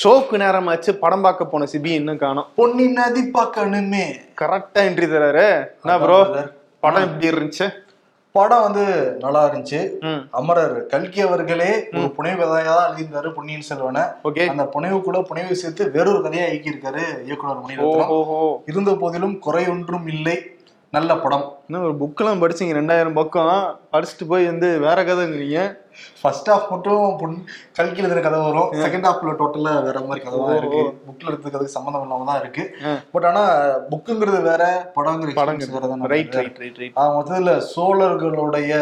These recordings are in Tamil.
ஷோக்கு நேரமாச்சு படம் பார்க்க போன சிபி இன்னும் காணோம். பொன்னி நதி பார்க்கணுமே. கரெக்டா என்ட்ரி தராரு. என்ன ப்ரோ படம் எப்படி இருந்துச்சு? படம் வந்து நல்லா இருந்துச்சு. அமரர் கல்கி அவர்களே ஒரு புனைவு கதையா தான் எழுதியிருந்தாரு பொன்னியின் செல்வனை. ஓகே. அந்த புனைவுக்குள்ள புனைவு சேர்த்து வேறொரு கதையா இயக்கியிருக்காரு இயக்குனர் மணிரத்னம் ஓஹோ. இருந்த போதிலும் குறையொன்றும் இல்லை. நல்ல படம். இன்னும் ஒரு புக்கெல்லாம் படிச்சீங்க ரெண்டாயிரம் பக்கம் படிச்சுட்டு போய் வந்து வேற கதைங்கிறீங்க. ஃபர்ஸ்ட் ஹாஃப் மட்டும் பொன் கல்கியில் இருக்கிற கதை வரும். செகண்ட் ஹாஃப்ல டோட்டலா வேற மாதிரி கதை தான் இருக்கு. புக்ல இருக்கிற கதைக்கு சம்மந்தம் இல்லாம தான் இருக்கு. பட் ஆனா புக்குங்கிறது வேற படங்கிற படங்க வேற தான் ரைட் ரைட் ரைட் ரைட் மொத்தத்துல சோழர்களுடைய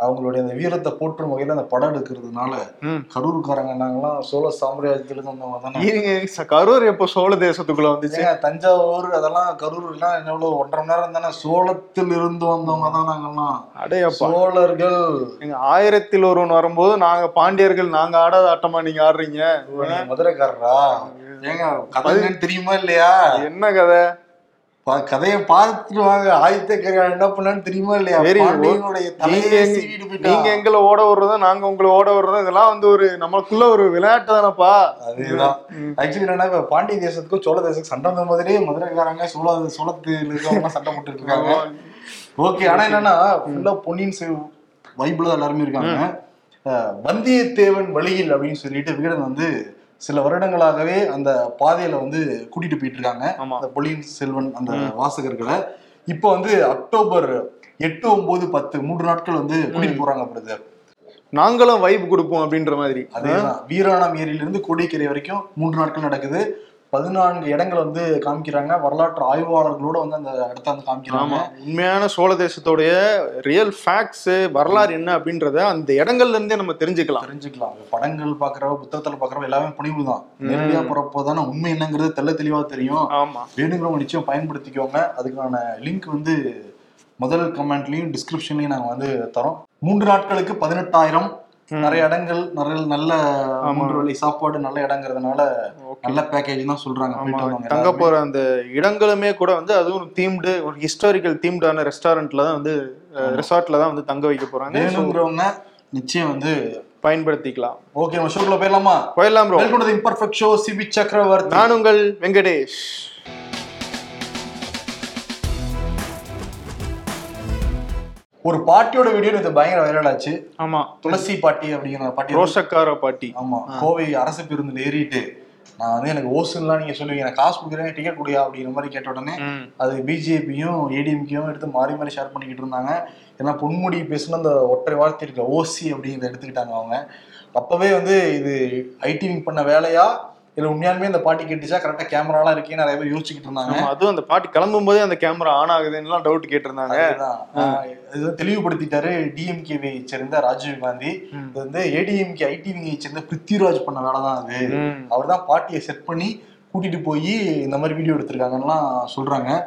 அவங்களுடைய அந்த வீரத்தை போற்றும் வகையில அந்த படம் எடுக்கிறதுனால கரூர்காரங்க நாங்கெல்லாம் சோழ சாம்ராஜ்யத்துல இருந்து வந்தவங்க தானே. கரூர் எப்போ சோழ தேசத்துக்குள்ள வந்துச்சு? தஞ்சாவூர் அதெல்லாம் கரூர் எல்லாம் எவ்வளவு ஒன்றரை மணி நேரம் தானே? சோளத்தில் இருந்து வந்தவங்க தான் நாங்கெல்லாம். அடையப்பா. சோழர்கள். எங்க ஆயிரத்தில் ஒருவன் வரும்போது நாங்க பாண்டியர்கள் நாங்க ஆடாத ஆட்டமா நீங்க ஆடுறீங்க? நீங்க மதுரைக்காரரா? ஏங்க கதை தெரியுமா இல்லையா? என்ன கதை? கதையை பார்த்துட்டு வாங்க. ஆதித்த கரிகாலன் என்ன பண்ணான்னு தெரியுமா இல்லையா? நீங்க எங்களை ஓட விடுறதும் நாங்க உங்களை ஓட விடுறதும் இதெல்லாம் வந்து ஒரு நமக்குள்ள ஒரு விளையாட்டு தானப்பா. அதேதான். ஆக்சுவலி என்னன்னா பாண்டிய தேசத்துக்கும் சோழ தேசத்துக்கும் சண்டை வந்த மாதிரியே மதுரைக்காரங்க சோழ சோழத்தில் இருக்கவங்க சண்டை போட்டு இருக்காங்க ஓகே ஆனா என்னன்னா ஃபுல்லா பொன்னியின் செல் வைபிள் எல்லாருமே இருக்காங்க. வந்தியத்தேவன் வழியில் அப்படின்னு சொல்லிட்டு விகடன் வந்து சில வருடங்களாகவே அந்த பாதையில வந்து கூட்டிட்டு போயிட்டு இருக்காங்க ஆமா. அந்த பொன்னியின் செல்வன் அந்த வாசகர்களை. இப்போ வந்து அக்டோபர் எட்டு ஒன்பது பத்து மூன்று நாட்கள் வந்து கூட்டிட்டு போறாங்க பிரதர். நாங்களும் வைப் கொடுப்போம் அப்படின்ற மாதிரி. அதேதான். வீராணம் ஏரியில இருந்து கோடிக்கரை வரைக்கும் மூன்று நாட்கள் நடக்குது. பதினான்கு இடங்கள் வந்து காமிக்கிறாங்க. வரலாற்று ஆய்வாளர்களோட வந்து அந்த இடத்த வந்து காமிக்கிறாங்க. உண்மையான சோழ தேசத்தோடைய ரியல் ஃபேக்ட்ஸ் வரலாறு என்ன அப்படின்றத அந்த இடங்கள்ல இருந்தே நம்ம தெரிஞ்சுக்கலாம். தெரிஞ்சுக்கலாம். படங்கள் பாக்குறவ புத்தகத்துல பாக்குறவ எல்லாமே புனிவு தான். நேரடியா போறப்போ தானே உண்மை என்னங்கிறது தெள்ள தெளிவா தெரியும். ஆமா. வேணுங்கிறவங்க நிச்சயம் பயன்படுத்திக்கோங்க. அதுக்கான லிங்க் வந்து முதல் கமெண்ட்லயும் டிஸ்கிரிப்ஷன்லயும் நாங்க வந்து தரோம். மூன்று நாட்களுக்கு பதினெட்டாயிரம் நிறைய இடங்கள் நிறைய நல்ல மூன்று வேளை சாப்பாடு நல்ல இடங்கிறதுனால நல்ல பேக்கேஜ் தான் சொல்றாங்க. தங்க போற அந்த இடங்களுமே கூட வந்து அதுவும் தீம்டு ஒரு ஹிஸ்டாரிக்கல் தீம்டான ரெஸ்டாரண்ட்ல தான் வந்து ரெசார்ட்ல தான் வந்து தங்க வைக்க போறாங்க. வேணுங்கிறவங்க நிச்சயம் வந்து பயன்படுத்திக்கலாம். ஓகே ஷோக்குள்ள போயிடலாமா? போயிடலாம் bro welcome to imperfect show Cibi Chakravarthy நான் உங்கள் வெங்கடேஷ். ஒரு பாட்டியோட வீடியோ இது பயங்கர வைரல் ஆச்சு. ஆமா. துளசி பாட்டி அப்படிங்கிற பாட்டி ரோஷக்கார பாட்டி. ஆமா கோவை அரசு பேருந்துல ஏறிட்டு நான் வந்து எனக்கு ஓசுலாம் நீங்க சொல்லுவீங்க நான் காசு கொடுக்குறேன் டிக்கெட் கொடுயா அப்படிங்கிற மாதிரி கேட்ட உடனே. அது பிஜேபியும் ஏடிஎம்கேயும் எடுத்து மாறி மாறி ஷேர் பண்ணிக்கிட்டு இருந்தாங்க. ஏன்னா பொன்முடி பேசுன அந்த ஒற்றை வார்த்தை இருக்க ஓசி அப்படிங்கிறத எடுத்துக்கிட்டாங்க அவங்க. அப்பவே வந்து இது ஐடி பண்ண வேலையா இல்ல உண்மையாலுமே இந்த பாட்டி கேட்டுச்சா? கரெக்டா கேமராலாம் இருக்கே நிறைய பேர் யோசிச்சுக்கிட்டு இருந்தாங்க. அதுவும் அந்த பாட்டி கிளம்பும் போதே அந்த கேமரா ஆன் ஆகுதுன்னு டவுட் கேட்டிருந்தாங்க. இது தெளிவுபடுத்திட்டாரு டிஎம்கேவை சேர்ந்த ராஜீவ் காந்தி. இது வந்து ஏடிஎம்கே ஐடிவிங்கை சேர்ந்த பிருத்திவிராஜ் பண்ண வேலை தான் அது. அவர் தான் பாட்டியை செட் பண்ணி கூட்டிட்டு போய் இந்த மாதிரி வீடியோ எடுத்திருக்காங்கலாம் சொல்றாங்க.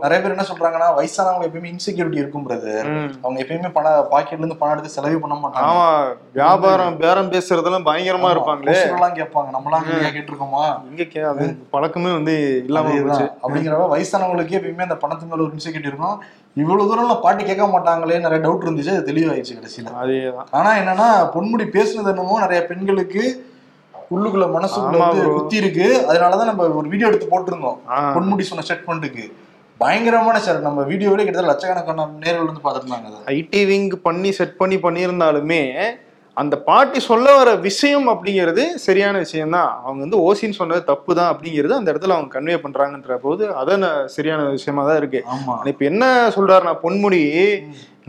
நிறைய பேர் என்ன சொல்றாங்கன்னா வயசானவங்க எப்பயுமே இன்செக்யூரிட்டி இருக்கும் பிரதர். அவங்க எப்பயுமே பண பாக்கெட்ல இருந்து பணம் எடுத்து செலவே பண்ண மாட்டாங்க. ஆமா வியாபாரம் பேரம் பேசுறதெல்லாம் பயங்கரமா இருப்பாங்களே. எல்லாம் கேட்பாங்க. நம்மளாம் கேட்டிருக்கோமா? இங்க கே- அது பழக்கமே வந்து இல்லாம. அப்படிங்கிறப்ப வயசானவங்களுக்கு எப்பயுமே அந்த பணத்து மேல ஒரு இன்செக்யூரிட்டி இருக்கும். இவ்வளவு தூரம் பாட்டி கேட்க மாட்டாங்களே நிறைய டவுட் இருந்துச்சு அது தெளிவாயிடுச்சு கடைசியில. அதேதான். ஆனா என்னன்னா பொன்முடி பேசுனது என்னமோ நிறைய பெண்களுக்கு உள்ளுக்குள்ள மனசுக்குள்ள வந்து. குத்தி இருக்கு அதனாலதான் நம்ம ஒரு வீடியோ எடுத்து போட்டிருந்தோம். பொன்முடி சொன்ன ஸ்டேட்மெண்ட்டுக்கு பயங்கரமான சார் நம்ம வீடியோவிலே கிட்டத்தட்ட லட்சக்கணக்கான நேரில் வந்து பார்த்துருந்தாங்க ஐடி விங் பண்ணி செட் பண்ணி பண்ணியிருந்தாலுமே அந்த பாட்டி சொல்ல வர விஷயம் அப்படிங்கிறது சரியான விஷயம் தான் அவங்க வந்து ஓசின்னு சொன்னது தப்பு தான் அப்படிங்கிறது அந்த இடத்துல அவங்க கன்வே பண்றாங்கன்ற போது அதான் சரியான விஷயமா தான் இருக்கு இப்ப என்ன சொல்றாருன்னா பொன்முடி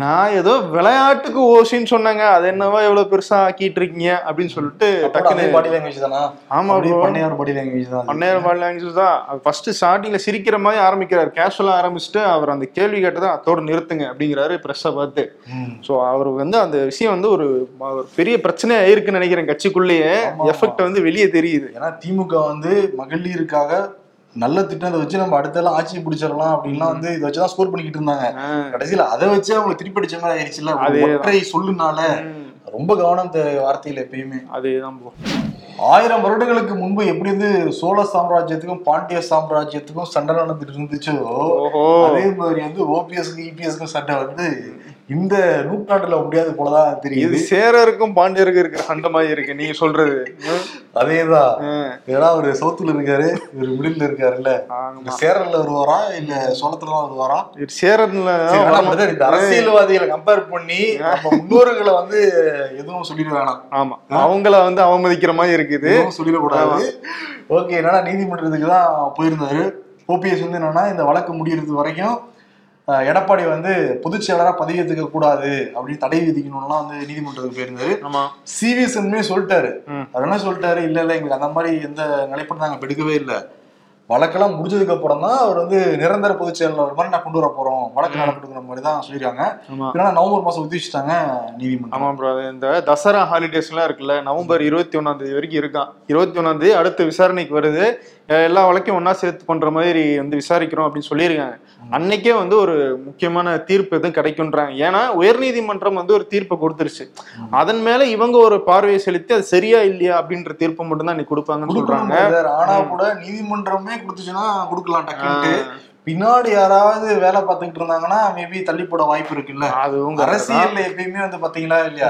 நான் ஏதோ விளையாட்டுக்கு ஓசின்னு சொன்னாங்க. அது என்னவா எவ்வளவு பெருசா ஆக்கிட்டு இருக்கீங்க அப்படின்னு சொல்லிட்டு டக்குன்னு பாடி லாங்குவேஜ் தானா? ஆமா. பண்ணையார் பாடி லாங்குவேஜ் தான். பன்னேரம் பால் லாங்குவேஜ் தான். ஃபர்ஸ்ட் ஸ்டார்டிங்ல சிரிக்கிற மாதிரி ஆரம்பிக்கிறார். கேஷுவலா ஆரம்பிச்சுட்டு அவர் அந்த கேள்வி கேட்டதை அதோட நிறுத்துங்க அப்படிங்கிறாரு பிரஸ்ஸை பார்த்து. ஸோ அவர் வந்து அந்த விஷயம் வந்து ஒரு பெரிய பிரச்சனையா இருக்குன்னு நினைக்கிறேன் கட்சிக்குள்ளேயே. எஃபெக்ட் வந்து வெளியே தெரியுது. ஏன்னா திமுக வந்து மகளிருக்காக நல்ல திட்டத்தை வச்சு நம்ம அடுத்தெல்லாம் ஆட்சி பிடிச்சிடலாம் அப்படின்லாம் வந்து இதை வச்சுதான் ஸ்கோர் பண்ணிக்கிட்டு இருந்தாங்க. கடைசியில அதை வச்சு அவங்க திருப்பி அடிச்ச மாதிரி அதேதான். ஒற்றை சொல்லுனால ரொம்ப கவனம் வார்த்தையில எப்பயுமே. அதேதான். ஆயிரம் வருடங்களுக்கு முன்பு எப்படி வந்து சோழ சாம்ராஜ்யத்துக்கும் பாண்டிய சாம்ராஜ்யத்துக்கும் சண்டை நடந்துட்டு இருந்துச்சோ அதே மாதிரி வந்து ஓபிஎஸ்க்கு இபிஎஸ்க்கும் சண்டை வந்து இந்த நூற்றாண்டுல முடியாது போலதான் தெரியுது. சேரருக்கும் பாண்டியருக்கும் இருக்கிற சண்டை மாதிரி இருக்கு நீங்க சொல்றது. அதேதான். ஏன்னா ஒரு சவுத்துல இருக்காரு இவர் மிடில் இருக்காருல்ல. சேரல்ல வருவாரா இல்ல சோளத்துல தான் வருவாரா இது சேரன்ல சரி, ஆனா brother, இந்த அரசியல்வாதிகளை கம்பேர் பண்ணி முன்னோர்களை வந்து எதுவும் சொல்லிட வேணாம். ஆமா. அவங்கள வந்து அவமதிக்கிற மாதிரி இருக்குது. சொல்லிடக்கூடாது. ஓகே என்னன்னா நீதிமன்றத்துக்கு தான் போயிருந்தாரு. ஓபிஎஸ் வந்து என்னன்னா இந்த வழக்கு முடியறது வரைக்கும் எடப்பாடி வந்து பொதுச் செயலரா பதவியேற்றுக்க கூடாது அப்படின்னு தடை விதிக்கணும்லாம் வந்து நீதிமன்றத்துக்கு போயிருந்தாரு. ஆமா. சென்மே சொல்லிட்டாரு. அவர் என்ன சொல்லிட்டாரு? இல்ல இல்ல எங்களுக்கு அந்த மாதிரி எந்த நிலைப்பாடு நாங்க எடுக்கவே இல்ல. வழக்கெல்லாம் முடிஞ்சதுக்கு அப்புறம் தான் அவர் வந்து நிரந்தர பொதுச் செயலாளர் மாதிரி நான் கொண்டு வர போறோம். வழக்கு நடக்கணுங்கிற மாதிரி தான் சொல்லியிருக்காங்க. ஏன்னா நவம்பர் மாசம் ஒத்தி வச்சுட்டாங்க நீதிமன்றம். ஆமா ப்ரோ இந்த தசரா ஹாலிடேஸ் எல்லாம் இருக்குல்ல நவம்பர் இருபத்தி ஒண்ணாம் தேதி வரைக்கும் இருக்கான். இருபத்தி ஒண்ணாம் தேதி அடுத்த விசாரணைக்கு வருது. எல்லா வழக்கையும் ஒண்ணா சேர்த்து பண்ற மாதிரி வந்து விசாரிக்கிறோம் அப்படின்னு சொல்லியிருக்காங்க. அன்னைக்கே வந்து ஒரு முக்கியமான தீர்ப்பு எதுவும் கிடைக்கும்ன்றாங்க. ஏன்னா உயர்நீதிமன்றம் வந்து ஒரு தீர்ப்பை கொடுத்துருச்சு. அதன் மேல இவங்க ஒரு பார்வையை செலுத்தி அது சரியா இல்லையா அப்படின்ற தீர்ப்பு மட்டும் தான் இன்னைக்கு கொடுப்பாங்கன்னு சொல்றாங்க. ஆனா கூட நீதிமன்றமே கொடுத்துச்சுன்னா கொடுக்கலாம் டக்குன்ட்டு பின்னாடி யாராவது வேலை பார்த்துக்கிட்டு இருந்தாங்கன்னா மேபி தள்ளி போட வாய்ப்பு இருக்குல்ல. அதுவும் அரசியல்ல எப்பயுமே வந்து பாத்தீங்களா இல்லையா.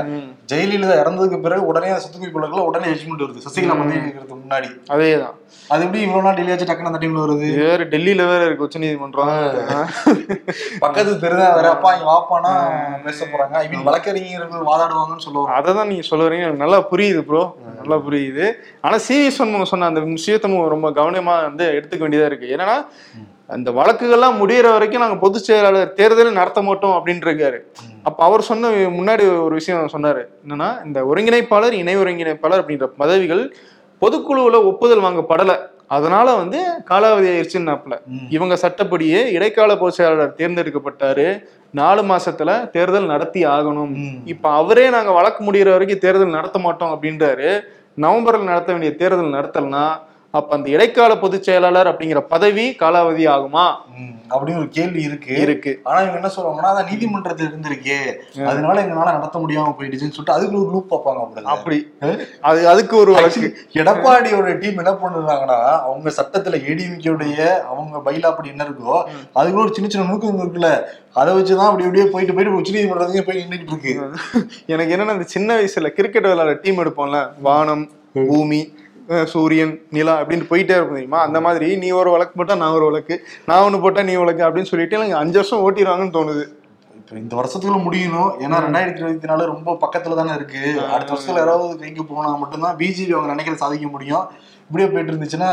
ஜெயலலிதா இறந்ததுக்கு பிறகு உடனே சொத்துக்குவி பழக்கல உடனே ஜட்மெண்ட் வருது. சசிகலா பதவி இருக்கிறதுக்கு முன்னாடி. அதேதான். அது எப்படி இவ்வளவு நாள் டெல்லி ஆச்சு டக்குனு அந்த டைம்ல வருது? வேற டெல்லியில வேற இருக்கு உச்ச நீதிமன்றம். பக்கத்து தெருதான் வேற அப்பா இங்க வாப்பானா பேச போறாங்க. ஐ மீன் வழக்கறிஞர்கள் வாதாடுவாங்கன்னு சொல்லுவாங்க. அதை தான் நீங்க சொல்ல வரீங்க. நல்லா புரியுது ப்ரோ நல்லா புரியுது. ஆனா சிவி சண்முகம் சொன்ன அந்த விஷயத்த ரொம்ப கவனமா வந்து எடுத்துக்க வேண்டியதா இருக்கு. என்னன்னா அந்த வழக்குகள்லாம் முடியிற வரைக்கும் நாங்க பொதுச் செயலாளர் தேர்தல் நடத்த மாட்டோம் அப்படின்னு இருக்காரு அப்ப அவர் சொன்ன முன்னாடி ஒரு விஷயம் சொன்னாரு. என்னன்னா இந்த ஒருங்கிணைப்பாளர் இணை ஒருங்கிணைப்பாளர் அப்படின்ற பதவிகள் பொதுக்குழுவுல ஒப்புதல் வாங்கப்படல. அதனால வந்து காலாவதி ஆயிடுச்சுன்னாப்ல ம். இவங்க சட்டப்படியே இடைக்கால பொதுச் செயலாளர் தேர்ந்தெடுக்கப்பட்டாரு. நாலு மாசத்துல தேர்தல் நடத்தி ஆகணும். இப்ப அவரே நாங்க வழக்கு முடியிற வரைக்கும் தேர்தல் நடத்த மாட்டோம் அப்படின்றாரு. நவம்பரில் நடத்த வேண்டிய தேர்தல் நடத்தலனா அப்ப அந்த இடைக்கால பொதுச் செயலாளர் அப்படிங்கிற பதவி காலாவதி ஆகுமா? அப்படின்னு ஒரு கேள்வி இருக்கு. இருக்கு. ஆனா இவங்க என்ன சொல்லுவாங்கன்னா அதான் நீதிமன்றத்தில் இருந்திருக்கே. அதனால எங்களால நடத்த முடியாம போயிடுச்சுன்னு சொல்லிட்டு அதுக்கு ஒரு லூப் பார்ப்பாங்க அப்படி. அப்படி அது அதுக்கு ஒரு வழக்கு. எடப்பாடியோட டீம் என்ன பண்ணுறாங்கன்னா அவங்க சட்டத்துல ஏடிஎம்கேடைய அவங்க பைலா அப்படி என்ன இருக்கோ அதுக்குள்ள ஒரு சின்ன சின்ன நுணுக்கம் இருக்குல்ல. அதை வச்சுதான் அப்படி அப்படியே போயிட்டு போயிட்டு உச்ச நீதிமன்றத்துக்கு போய் நின்றுட்டு இருக்கு. எனக்கு என்னன்னா இந்த சின்ன வயசுல கிரிக்கெட் விளையாட டீம் எடுப்போம்ல. வானம் பூமி சூரியன் நிலா அப்படின்னு போயிட்டே இருக்கும் தெரியுமா? அந்த மாதிரி நீ ஒரு வழக்கு போட்டா நான் ஒரு வழக்கு நான் ஒண்ணு போட்டா நீ வழக்கு அப்படின்னு சொல்லிட்டு எனக்கு அஞ்சு வருஷம் ஓட்டிடுவாங்கன்னு தோணுது. இப்ப இந்த வருஷத்துக்குள்ள முடியணும். ஏன்னா ரெண்டாயிரத்தி இருபத்தி நாலு ரொம்ப பக்கத்துல தானே இருக்கு. அடுத்த வருஷத்துல யாராவது கைக்கு போனா மட்டும்தான் பிஜேபி அவங்க நினைக்கிறத சாதிக்க முடியும். இப்படியே போயிட்டு இருந்துச்சுன்னா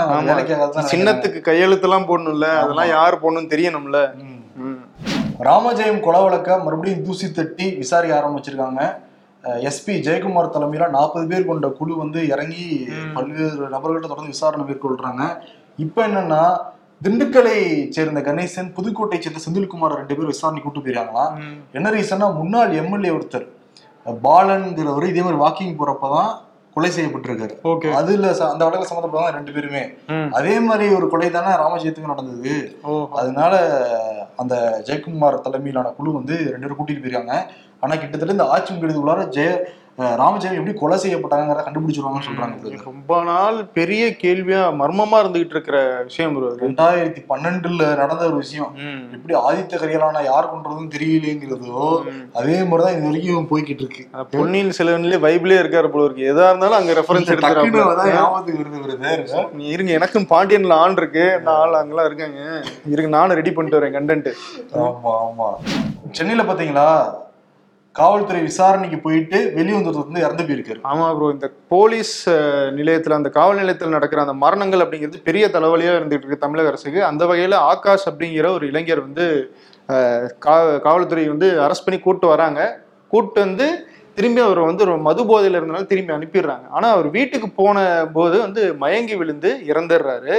சின்னத்துக்கு கையெழுத்தெல்லாம் போடணும்ல அதெல்லாம் யார் போடணும்னு தெரியணும்ல. ராமஜெயம் கொலை வழக்க மறுபடியும் தூசி தட்டி விசாரிக்க ஆரம்பிச்சிருக்காங்க. எஸ்பி ஜெயக்குமார் தலைமையில நாற்பது பேர் கொண்ட குழு வந்து இறங்கி பல்வேறு நபர்கள்ட்ட தொடர்ந்து விசாரணை மேற்கொள்றாங்க. இப்போ என்னன்னா திண்டுக்கலை சேர்ந்த கணேசன் புதுக்கோட்டை சேர்ந்த செந்தில்குமார் ரெண்டு பேர் விசாரணை கூட்டு போயிருக்காங்களாம் ம். என்ன ரீசன்னா முன்னாள் எம்எல்ஏ ஒருத்தர் பாலன்கிறவர் இதே மாதிரி வாக்கிங் போறப்பதான் கொலை செய்யப்பட்டிருக்காரு. ஓகே. அதுல அந்த வழக்கில் சம்மந்தப்பட்டவங்க ரெண்டு பேருமே. அதே மாதிரி ஒரு கொலை தானே ராமஜெயத்துக்கும் நடந்தது. அதனால அந்த ஜெயக்குமார் தலைமையிலான குழு வந்து ரெண்டு பேரும் கூட்டிட்டு போயிருக்காங்க. ஆனா கிட்டத்தட்ட இந்த ஆட்சி முடிவுக்குள்ளார ஜெய ராமஜெயம் எப்படி கொலை செய்யப்பட்டாங்கிறத கண்டுபிடிச்சிருவாங்கன்னு சொல்றாங்க. ரொம்ப நாள் பெரிய கேள்வியா மர்மமா இருந்துகிட்டு இருக்கிற விஷயம் ரெண்டாயிரத்தி பன்னெண்டுல நடந்த ஒரு விஷயம். எப்படி ஆதித்த கரியாலான யார் கொண்டதுன்னு தெரியலேங்கிறதோ. அதே மாதிரிதான் இது வரைக்கும் போய்கிட்டு இருக்கு. பொன்னியின் செல்வன்லயே பைபிளே இருக்காரு போல இருக்கு. எதா இருந்தாலும் அங்க ரெஃபரன்ஸ் எடுத்துக்கிறாங்க. நீ இருங்க எனக்கும் பாண்டியன்ல ஆண் இருக்கு. நான் ஆள் அங்கெல்லாம் இருக்காங்க. இருக்கு நானும் ரெடி பண்ணிட்டு வரேன் கண்டென்ட் ஆமா ஆமா. சென்னையில பாத்தீங்களா? காவல்துறை விசாரணைக்கு போயிட்டு வெளியே வந்தது வந்து இறந்து போயிருக்காரு. ஆமா ப்ரோ இந்த போலீஸ் நிலையத்துல அந்த காவல் நிலையத்தில் நடக்கிற அந்த மரணங்கள் அப்படிங்கிறது பெரிய தலைவலியா இருந்துட்டு இருக்கு தமிழக அரசுக்கு. அந்த வகையில ஆகாஷ் அப்படிங்கிற ஒரு இளைஞர் வந்து காவல்துறை வந்து அரெஸ்ட் பண்ணி கூட்டு வராங்க. கூட்டு வந்து திரும்பி அவர் வந்து ஒரு மது போதையில இருந்தனால திரும்பி அனுப்பிடுறாங்க. ஆனா அவர் வீட்டுக்கு போன போது வந்து மயங்கி விழுந்து இறந்துடுறாரு.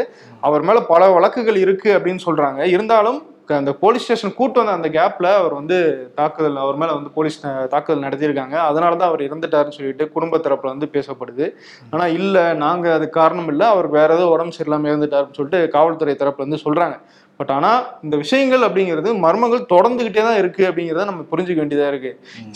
அவர் மேல பல வழக்குகள் இருக்கு அப்படின்னு சொல்றாங்க. இருந்தாலும் அந்த போலீஸ் ஸ்டேஷன் கூட்டு வந்த அந்த கேப்ல அவர் வந்து தாக்குதல் அவர் மேல வந்து போலீஸ் தாக்குதல் நடத்தியிருக்காங்க. அதனால தான் அவர் இறந்துட்டாருன்னு சொல்லிட்டு குடும்ப தரப்புல வந்து பேசப்படுது. ஆனா இல்ல நாங்க அது காரணம் இல்ல. அவர் வேற ஏதோ உடம்பு சரியில்லாம இறந்துட்டாருன்னு சொல்லிட்டு காவல்துறை தரப்புல வந்து சொல்றாங்க. பட் ஆனா இந்த விஷயங்கள் அப்படிங்கிறது மர்மங்கள் தொடர்ந்துகிட்டே தான் இருக்கு அப்படிங்கிறத நம்ம புரிஞ்சுக்க வேண்டியதா இருக்கு.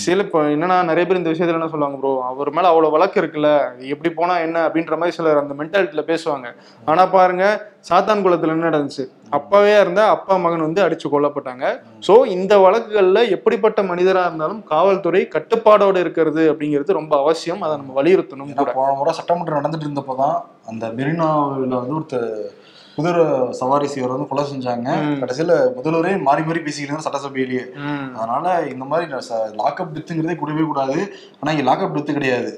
சில இப்போ என்னன்னா நிறைய பேர் இந்த விஷயத்துல என்ன சொல்லுவாங்க ப்ரோ அவர் மேல அவ்வளவு வழக்கு இருக்குல்ல எப்படி போனா என்ன அப்படின்ற மாதிரி சிலர் அந்த மென்டாலிட்டியில பேசுவாங்க. ஆனா பாருங்க சாத்தான் குளத்துல என்ன நடந்துச்சு? அப்பாவே இருந்தா அப்பா மகன் வந்து அடிச்சு கொல்லப்பட்டாங்க. சோ இந்த வழக்குகள்ல எப்படிப்பட்ட மனிதரா இருந்தாலும் காவல்துறை கட்டுப்பாடோட இருக்கிறது அப்படிங்கிறது ரொம்ப அவசியம். அதை நம்ம வலியுறுத்தணும் போன முறை சட்டமன்றம் நடந்துட்டு இருந்தப்பதான் அந்த மெரினாவில் வந்து ஒருத்தர் குதிரை சவாரி செய்வர் வந்து கொலை செஞ்சாங்க. கடைசியில முதல்வரே மாறி மாறி இருந்தாரு சட்டசபையிலேயே. அதனால இந்த மாதிரி லாக்அப் டெத்துங்கிறதே கூடவே கூடாது. ஆனா இங்க லாக்அப் டெத்து கிடையாது.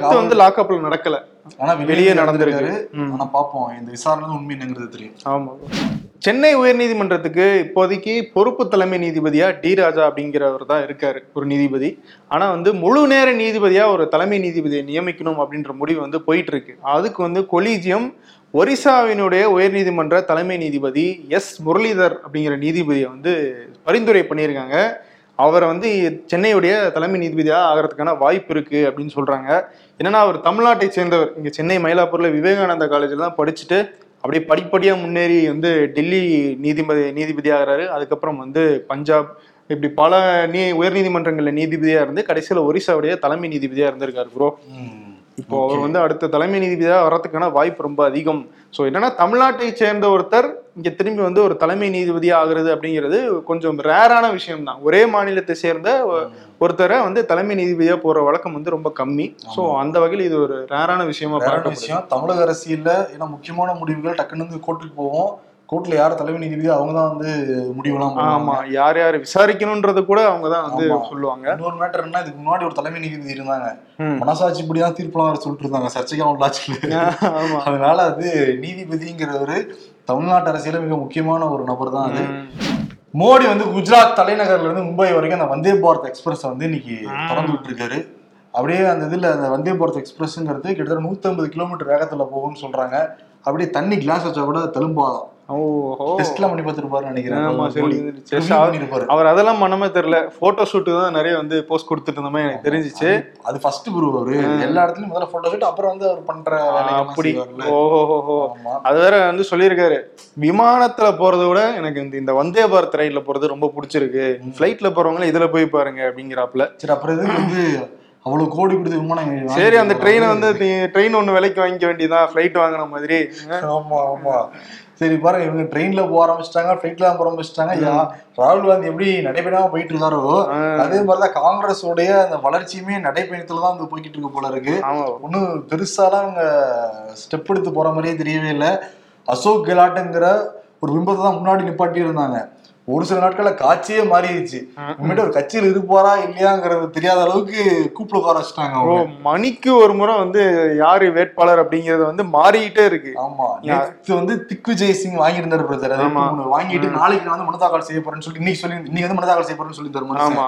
வந்து லாக்அப்ல நடக்கல. ஆனா வெளியே நடந்திருக்கு. ம். ஆனா பாப்போம் இந்த விசாரணை உண்மை என்னங்கிறது தெரியும். ஆமா. சென்னை உயர்நீதிமன்றத்துக்கு இப்போதைக்கு பொறுப்பு தலைமை நீதிபதியா டி ராஜா அப்படிங்கிறவர் தான் இருக்காரு ஒரு நீதிபதி. ஆனா வந்து முழு நேர நீதிபதியா ஒரு தலைமை நீதிபதியை நியமிக்கணும் அப்படின்ற முடிவு வந்து போயிட்டு இருக்கு. அதுக்கு வந்து கொலீஜியம் ஒரிசாவினுடைய உயர்நீதிமன்ற தலைமை நீதிபதி எஸ் முரளிதர் அப்படிங்கிற நீதிபதியை வந்து பரிந்துரை பண்ணியிருக்காங்க. அவரை வந்து சென்னையுடைய தலைமை நீதிபதியாக ஆகிறதுக்கான வாய்ப்பு இருக்குது அப்படின்னு சொல்கிறாங்க என்னென்னா அவர் தமிழ்நாட்டை சேர்ந்தவர். இங்கே சென்னை மயிலாப்பூரில் விவேகானந்தா காலேஜில் தான் படிச்சுட்டு அப்படியே படிப்படியாக முன்னேறி வந்து டெல்லி நீதிபதி நீதிபதியாகிறாரு அதுக்கப்புறம் வந்து பஞ்சாப் இப்படி பல நீ உயர்நீதிமன்றங்களில் நீதிபதியாக இருந்து கடைசியில் ஒரிசாவுடைய தலைமை நீதிபதியாக இருந்திருக்காரு ப்ரோ இப்போ அவர் வந்து அடுத்த தலைமை நீதிபதியாக வர்றதுக்கான வாய்ப்பு ரொம்ப அதிகம். ஸோ என்னன்னா தமிழ்நாட்டை சேர்ந்த ஒருத்தர் இங்க திரும்பி வந்து ஒரு தலைமை நீதிபதியா ஆகுறது அப்படிங்கிறது கொஞ்சம் ரேரான விஷயம் தான் ஒரே மாநிலத்தை சேர்ந்த ஒருத்தரை வந்து தலைமை நீதிபதியா போற வழக்கம் வந்து ரொம்ப கம்மி. ஸோ அந்த வகையில் இது ஒரு ரேரான விஷயமா விஷயம். தமிழக அரசியல்ல ஏன்னா முக்கியமான முடிவுகள் டக்குன்னு கோர்ட்டுக்கு போவோம் கோர்ட்ல யார் தலைமை நீதிபதியோ அவங்க தான் வந்து முடிவெல்லாம் ஆமா யார் யார் விசாரிக்கணுன்றது கூட அவங்க தான் வந்து. சொல்லுவாங்க. இன்னொரு மேட்டர் என்ன இதுக்கு முன்னாடி ஒரு தலைமை நீதிபதி இருந்தாங்க. மனசாட்சி இப்படிதான் தீர்ப்புலாம் சொல்லிட்டு இருந்தாங்க. சர்ச்சைக்கான ஆமா. அதனால அது நீதிபதிங்கிறவரு தமிழ்நாட்டு அரசியல மிக முக்கியமான ஒரு நபர் தான் அது. மோடி வந்து குஜராத் தலைநகர்ல இருந்து மும்பை வரைக்கும் அந்த வந்தே பாரத் எக்ஸ்பிரஸ் வந்து இன்னைக்கு திறந்து விட்டுருக்காரு. அப்படியே அந்த இதுல அந்த வந்தே பாரத் எக்ஸ்பிரஸ்ங்கிறது கிட்டத்தட்ட 150 கிலோமீட்டர் வேகத்துல போகும்னு சொல்றாங்க. அப்படியே தண்ணி கிளாஸ் வச்சா கூட தழும்பாதான் டெஸ்ட்லாம் பண்ணி பார்த்துருப்பாருன்னு நினைக்கிறேன். அவர் அதெல்லாம் பண்ணாம தெரியல. போட்டோ ஷூட்டு தான் நிறைய வந்து போஸ்ட் கொடுத்துட்டு இருந்த மாதிரி எனக்கு தெரிஞ்சிச்சு. அது ஃபர்ஸ்ட் குரு அவரு. எல்லா இடத்துலயும் முதல்ல போட்டோ ஷூட் அப்புறம் வந்து அவர் பண்ற அப்படி. ஓஹோ அது வேற வந்து சொல்லியிருக்காரு. விமானத்துல போறதை விட எனக்கு இந்த இந்த வந்தே பாரத் ரயில்ல போறது ரொம்ப பிடிச்சிருக்கு. ஃபிளைட்ல போறவங்க இதுல போய் பாருங்க அப்படிங்கிறாப்புல. சரி அப்புறம் எதுக்கு வந்து அவ்வளவு கோடி கொடுத்து விமானம் சரி அந்த? ட்ரெயினை வந்து ட்ரெயின் ஒண்ணு விலைக்கு வாங்கிக்க வேண்டியதான் ஃபிளைட் வாங்கின மாதிரி. ஆமா ஆமா. சரி பாருங்க இவங்க ட்ரெயின்ல போக ஆரம்பிச்சிட்டாங்க ஃபிளைட்ல போக ஆரம்பிச்சிட்டாங்க. யா- ராகுல் காந்தி எப்படி நடைபெறாம போயிட்டு இருக்காரோ அதே மாதிரிதான் காங்கிரஸ் உடைய அந்த வளர்ச்சியுமே நடைபயணத்துல தான் வந்து போய்கிட்டு இருக்கு போல இருக்கு. ஒன்னும் பெருசாலாம் அவங்க ஸ்டெப் எடுத்து போற மாதிரியே தெரியவே இல்லை. அசோக் கெலாட்டுங்கிற ஒரு பிம்பத்தை தான் முன்னாடி நிப்பாட்டி இருந்தாங்க ஒரு சில நாட்கள்ல காட்சியே மாறிடுச்சு. உண்மையிட்ட ஒரு கட்சியில் இருப்பாரா இல்லையாங்கிறது தெரியாத அளவுக்கு கூப்பிட வச்சுட்டாங்க மணிக்கு ஒரு முறை வந்து யாரு வேட்பாளர் அப்படிங்கறது வந்து மாறிக்கிட்டே இருக்கு. ஆமா நேத்து வந்து திக்விஜய் சிங் வாங்கியிருந்தாரு பிரதர். வாங்கிட்டு நாளைக்கு நான் வந்து மனு தாக்கல் செய்ய போறேன்னு சொல்லி இன்னைக்கு சொல்லி இன்னைக்கு வந்து மனு தாக்கல் செய்ய போறேன்னு சொல்லி தருமாறு ஆமா.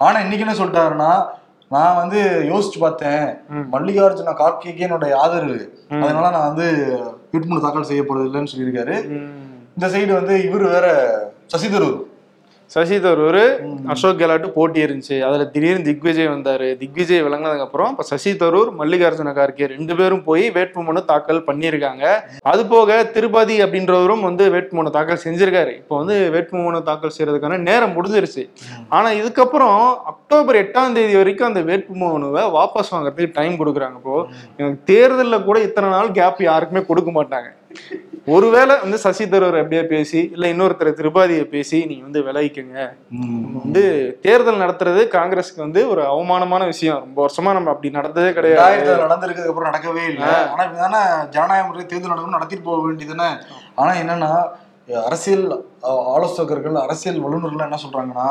ஆனா இன்னைக்கு என்ன சொல்லிட்டாருன்னா நான் வந்து யோசிச்சு பார்த்தேன். மல்லிகார்ஜுன கார்கேக்கு என்னுடைய ஆதரவு அதனால நான் வந்து வேட்புமனு தாக்கல் செய்ய போறது இல்லைன்னு சொல்லியிருக்காரு. இந்த சைடு வந்து இவர் வேற சசி தரூர் சசி தரூர் அசோக் கெலாட்டு போட்டி இருந்துச்சு. அதுல திடீர்னு திக்விஜய் வந்தாரு. திக்விஜய் விளங்கினதுக்கு அப்புறம் இப்ப சசி தரூர் மல்லிகார்ஜுன கார்கே ரெண்டு பேரும் போய் வேட்புமனு தாக்கல் பண்ணியிருக்காங்க. அது போக திருப்பதி அப்படின்றவரும் வந்து வேட்புமனு தாக்கல் செஞ்சிருக்காரு. இப்போ வந்து வேட்புமனு தாக்கல் செய்யறதுக்கான நேரம் முடிஞ்சிருச்சு. ஆனா இதுக்கப்புறம் அக்டோபர் எட்டாம் தேதி வரைக்கும் அந்த வேட்புமனுவை வாபஸ் வாங்குறதுக்கு டைம் கொடுக்குறாங்க இப்போ. தேர்தலில் கூட இத்தனை நாள் கேப் யாருக்குமே கொடுக்க மாட்டாங்க. ஒருவேளை வந்து சசி தரூர் எப்படியா பேசி இல்ல இன்னொருத்தர் திருபாதியை பேசி நீங்க வந்து விலகிக்கங்க. வந்து தேர்தல் நடத்துறது காங்கிரஸ்க்கு வந்து ஒரு அவமானமான விஷயம். ரொம்ப வருஷமா நம்ம அப்படி நடந்ததே கிடையாது. நடந்திருக்கிறதுக்கு அப்புறம் நடக்கவே இல்லை. ஆனா இப்பதானே ஜனநாயக முறை தேர்தல் நடக்கும் நடத்திட்டு போக வேண்டியதுதானே. ஆனா என்னன்னா அரசியல் ஆலோசகர்கள் அரசியல் வல்லுநர்கள் என்ன சொல்றாங்கன்னா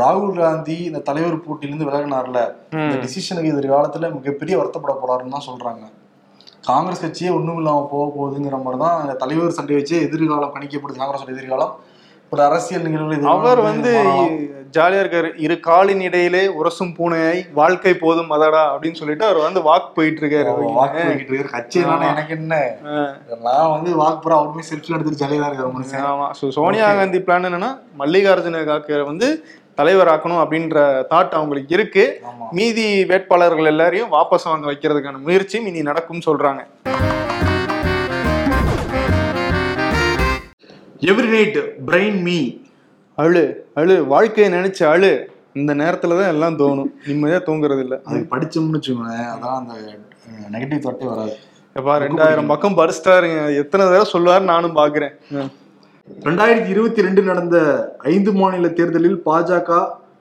ராகுல் காந்தி இந்த தலைவர் போட்டியிலிருந்து விலகினார்ல. இந்த டிசிஷனுக்கு எதிர்காலத்துல மிகப்பெரிய வருத்தப்பட போறாருன்னு தான் சொல்றாங்க. காங்கிரஸ் கட்சியே ஒன்றும் இல்லாமல் போக போகுதுங்கிற மாதிரி தான் தலைவர் சண்டை வச்சு எதிர்காலம் கணிக்கப்படுது காங்கிரஸோட எதிர்காலம். ஒரு அரசியல் எதிர்காலம் அவர் வந்து. ஜாலியா இருக்காரு. இரு காலின் இடையிலே உரசும் பூனையை வாழ்க்கை போதும் மதடா அப்படின்னு சொல்லிட்டு அவர் வந்து வாக் போயிட்டு இருக்காரு வாக்கு போய்கிட்டு இருக்காரு. கட்சி என்னன்னா எனக்கு என்ன? நான் வந்து வாக்கு புறா அவருமே செல்ஃபி எடுத்துட்டு ஜாலியா இருக்காரு மனுஷன். ஆமா. ஸோ சோனியா காந்தி பிளான் என்னன்னா மல்லிகார்ஜுன கார்கே வந்து தலைவராக்கணும் அப்படின்ற தாட் அவங்களுக்கு இருக்கு. மீதி வேட்பாளர்கள் எல்லாரையும் வாபஸ் வாங்க வைக்கிறதுக்கான முயற்சியும் இனி நடக்கும்னு சொல்றாங்க. எவ்ரி நைட் பிரெயின் மீ அழு அழு வாழ்க்கையை நினைச்சு அழு. இந்த நேரத்துல தான் எல்லாம் தோணும். நிம்மதியா தூங்குறது இல்ல அது படிச்சோம்னு வச்சுக்கோங்களேன் அதான் அந்த நெகட்டிவ் தாட்டே வராது. எப்பா ரெண்டாயிரம் பக்கம் படிச்சிட்டாருங்க எத்தனை தடவை சொல்லுவாரு நானும் பாக்குறேன். ரெண்டாயிரத்தி இருபத்தி ரெண்டு நடந்த ஐந்து மாநில தேர்தலில் பாஜக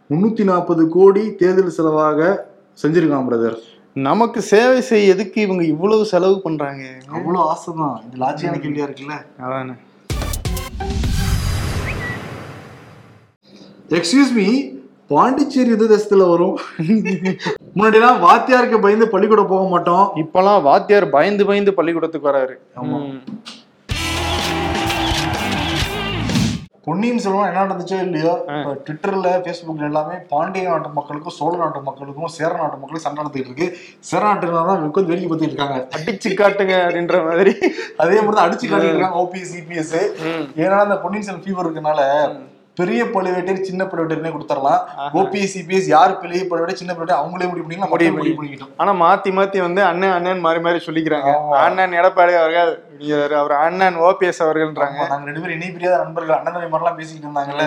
முன்னூத்தி நாற்பது கோடி தேர்தல் செலவாக செஞ்சிருக்கான் பிரதர் நமக்கு சேவை செய்ய எதுக்கு இவங்க இவ்வளவு செலவு பண்றாங்க? அவ்வளவு ஆசைதான். இது லாஜியான கேள்வியா இருக்குல்ல? அதானே. எக்ஸ்கியூஸ் மீ பாண்டிச்சேரி எந்த தேசத்துல வரும். முன்னாடிலாம் வாத்தியாருக்கு பயந்து பள்ளிக்கூடம் போக மாட்டோம். இப்பெல்லாம் வாத்தியார் பயந்து பயந்து பள்ளிக்கூடத்துக்கு வராரு. ஆமா. பொன்னியின் செல்வன் என்ன நடந்துச்சோ இல்லையோ ட்விட்டர்ல பேஸ்புக்ல எல்லாமே பாண்டிய நாட்டு மக்களுக்கும் சோழ நாட்டு மக்களுக்கும் சேர நாட்டு மக்களுக்கும் சண்டை நடத்திட்டு இருக்கு. சேர நாட்டுல தான் உட்காந்து வேடிக்கை பார்த்துட்டு இருக்காங்க. அடிச்சு காட்டுங்க அப்படின்ற மாதிரி. அதே மாதிரி தான் அடிச்சு காட்டிட்டு இருக்காங்க ஓபிஎஸ் சிபிஎஸ் ஏன்னா அந்த பொன்னியின் செல்வன் ஃபீவர் இருக்கனால பெரிய பழுவேட்டர் சின்ன பழுவேட்டர்னே கொடுத்துடலாம். ஓபிஎஸ் சிபிஎஸ் யார் பெரிய பழுவேட்டர் சின்ன பழுவேட்டர் அவங்களே முடிவு பண்ணிக்கலாம் முடிவு முடிவு பண்ணிக்கிட்டோம் ஆனா மாத்தி மாத்தி வந்து அண்ணன் அண்ணன் மாறி மாறி சொல்லிக்கிறாங்க. அண்ணன் எடப்பாடி அவர்கள் அப்படிங்கிறாரு அவர் அண்ணன் ஓபிஎஸ் அவர்கள்ன்றாங்க. நாங்க ரெண்டு பேரும் இணை பிரியாத நண்பர்கள் அண்ணன் மாதிரிலாம் பேசிக்கிட்டு இருந்தாங்கல்ல.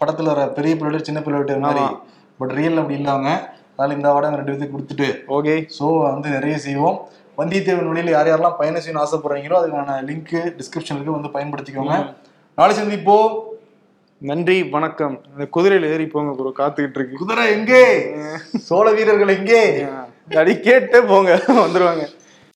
படத்துல வர பெரிய பழுவேட்டர் சின்ன பழுவேட்டர் மாதிரி. பட் ரியல் அப்படி இல்லாம அதனால இந்த வாடம் ரெண்டு பேருக்கு கொடுத்துட்டு ஓகே. ஸோ வந்து நிறைய செய்வோம். வந்தியத்தேவன் வழியில் யார் யாரெல்லாம் பயணம் செய்யணும்னு ஆசைப்படுறீங்களோ அதுக்கான லிங்க் டிஸ்கிரிப்ஷனுக்கு வந்து பயன்படுத்திக்கோங்க. நாளை சந்திப்போம். நன்றி வணக்கம். இந்த குதிரையில ஏறி போங்க ப்ரோ காத்துக்கிட்டு இருக்கு. குதிரை எங்கே? சோழ வீரர்கள் எங்கே? அடி கேட்டே போங்க வந்துருவாங்க.